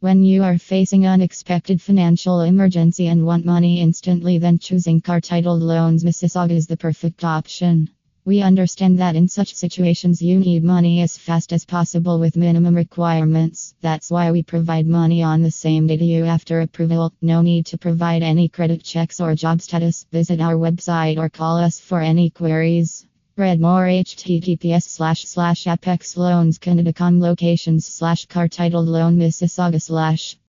When you are facing unexpected financial emergency and want money instantly, then choosing car title loans Mississauga is the perfect option. We understand that in such situations you need money as fast as possible with minimum requirements. That's why we provide money on the same day to you after approval. No need to provide any credit checks or job status. Visit our website or call us for any queries. Read more https slash slash apex loans canada.com locations slash car titled loan mississauga slash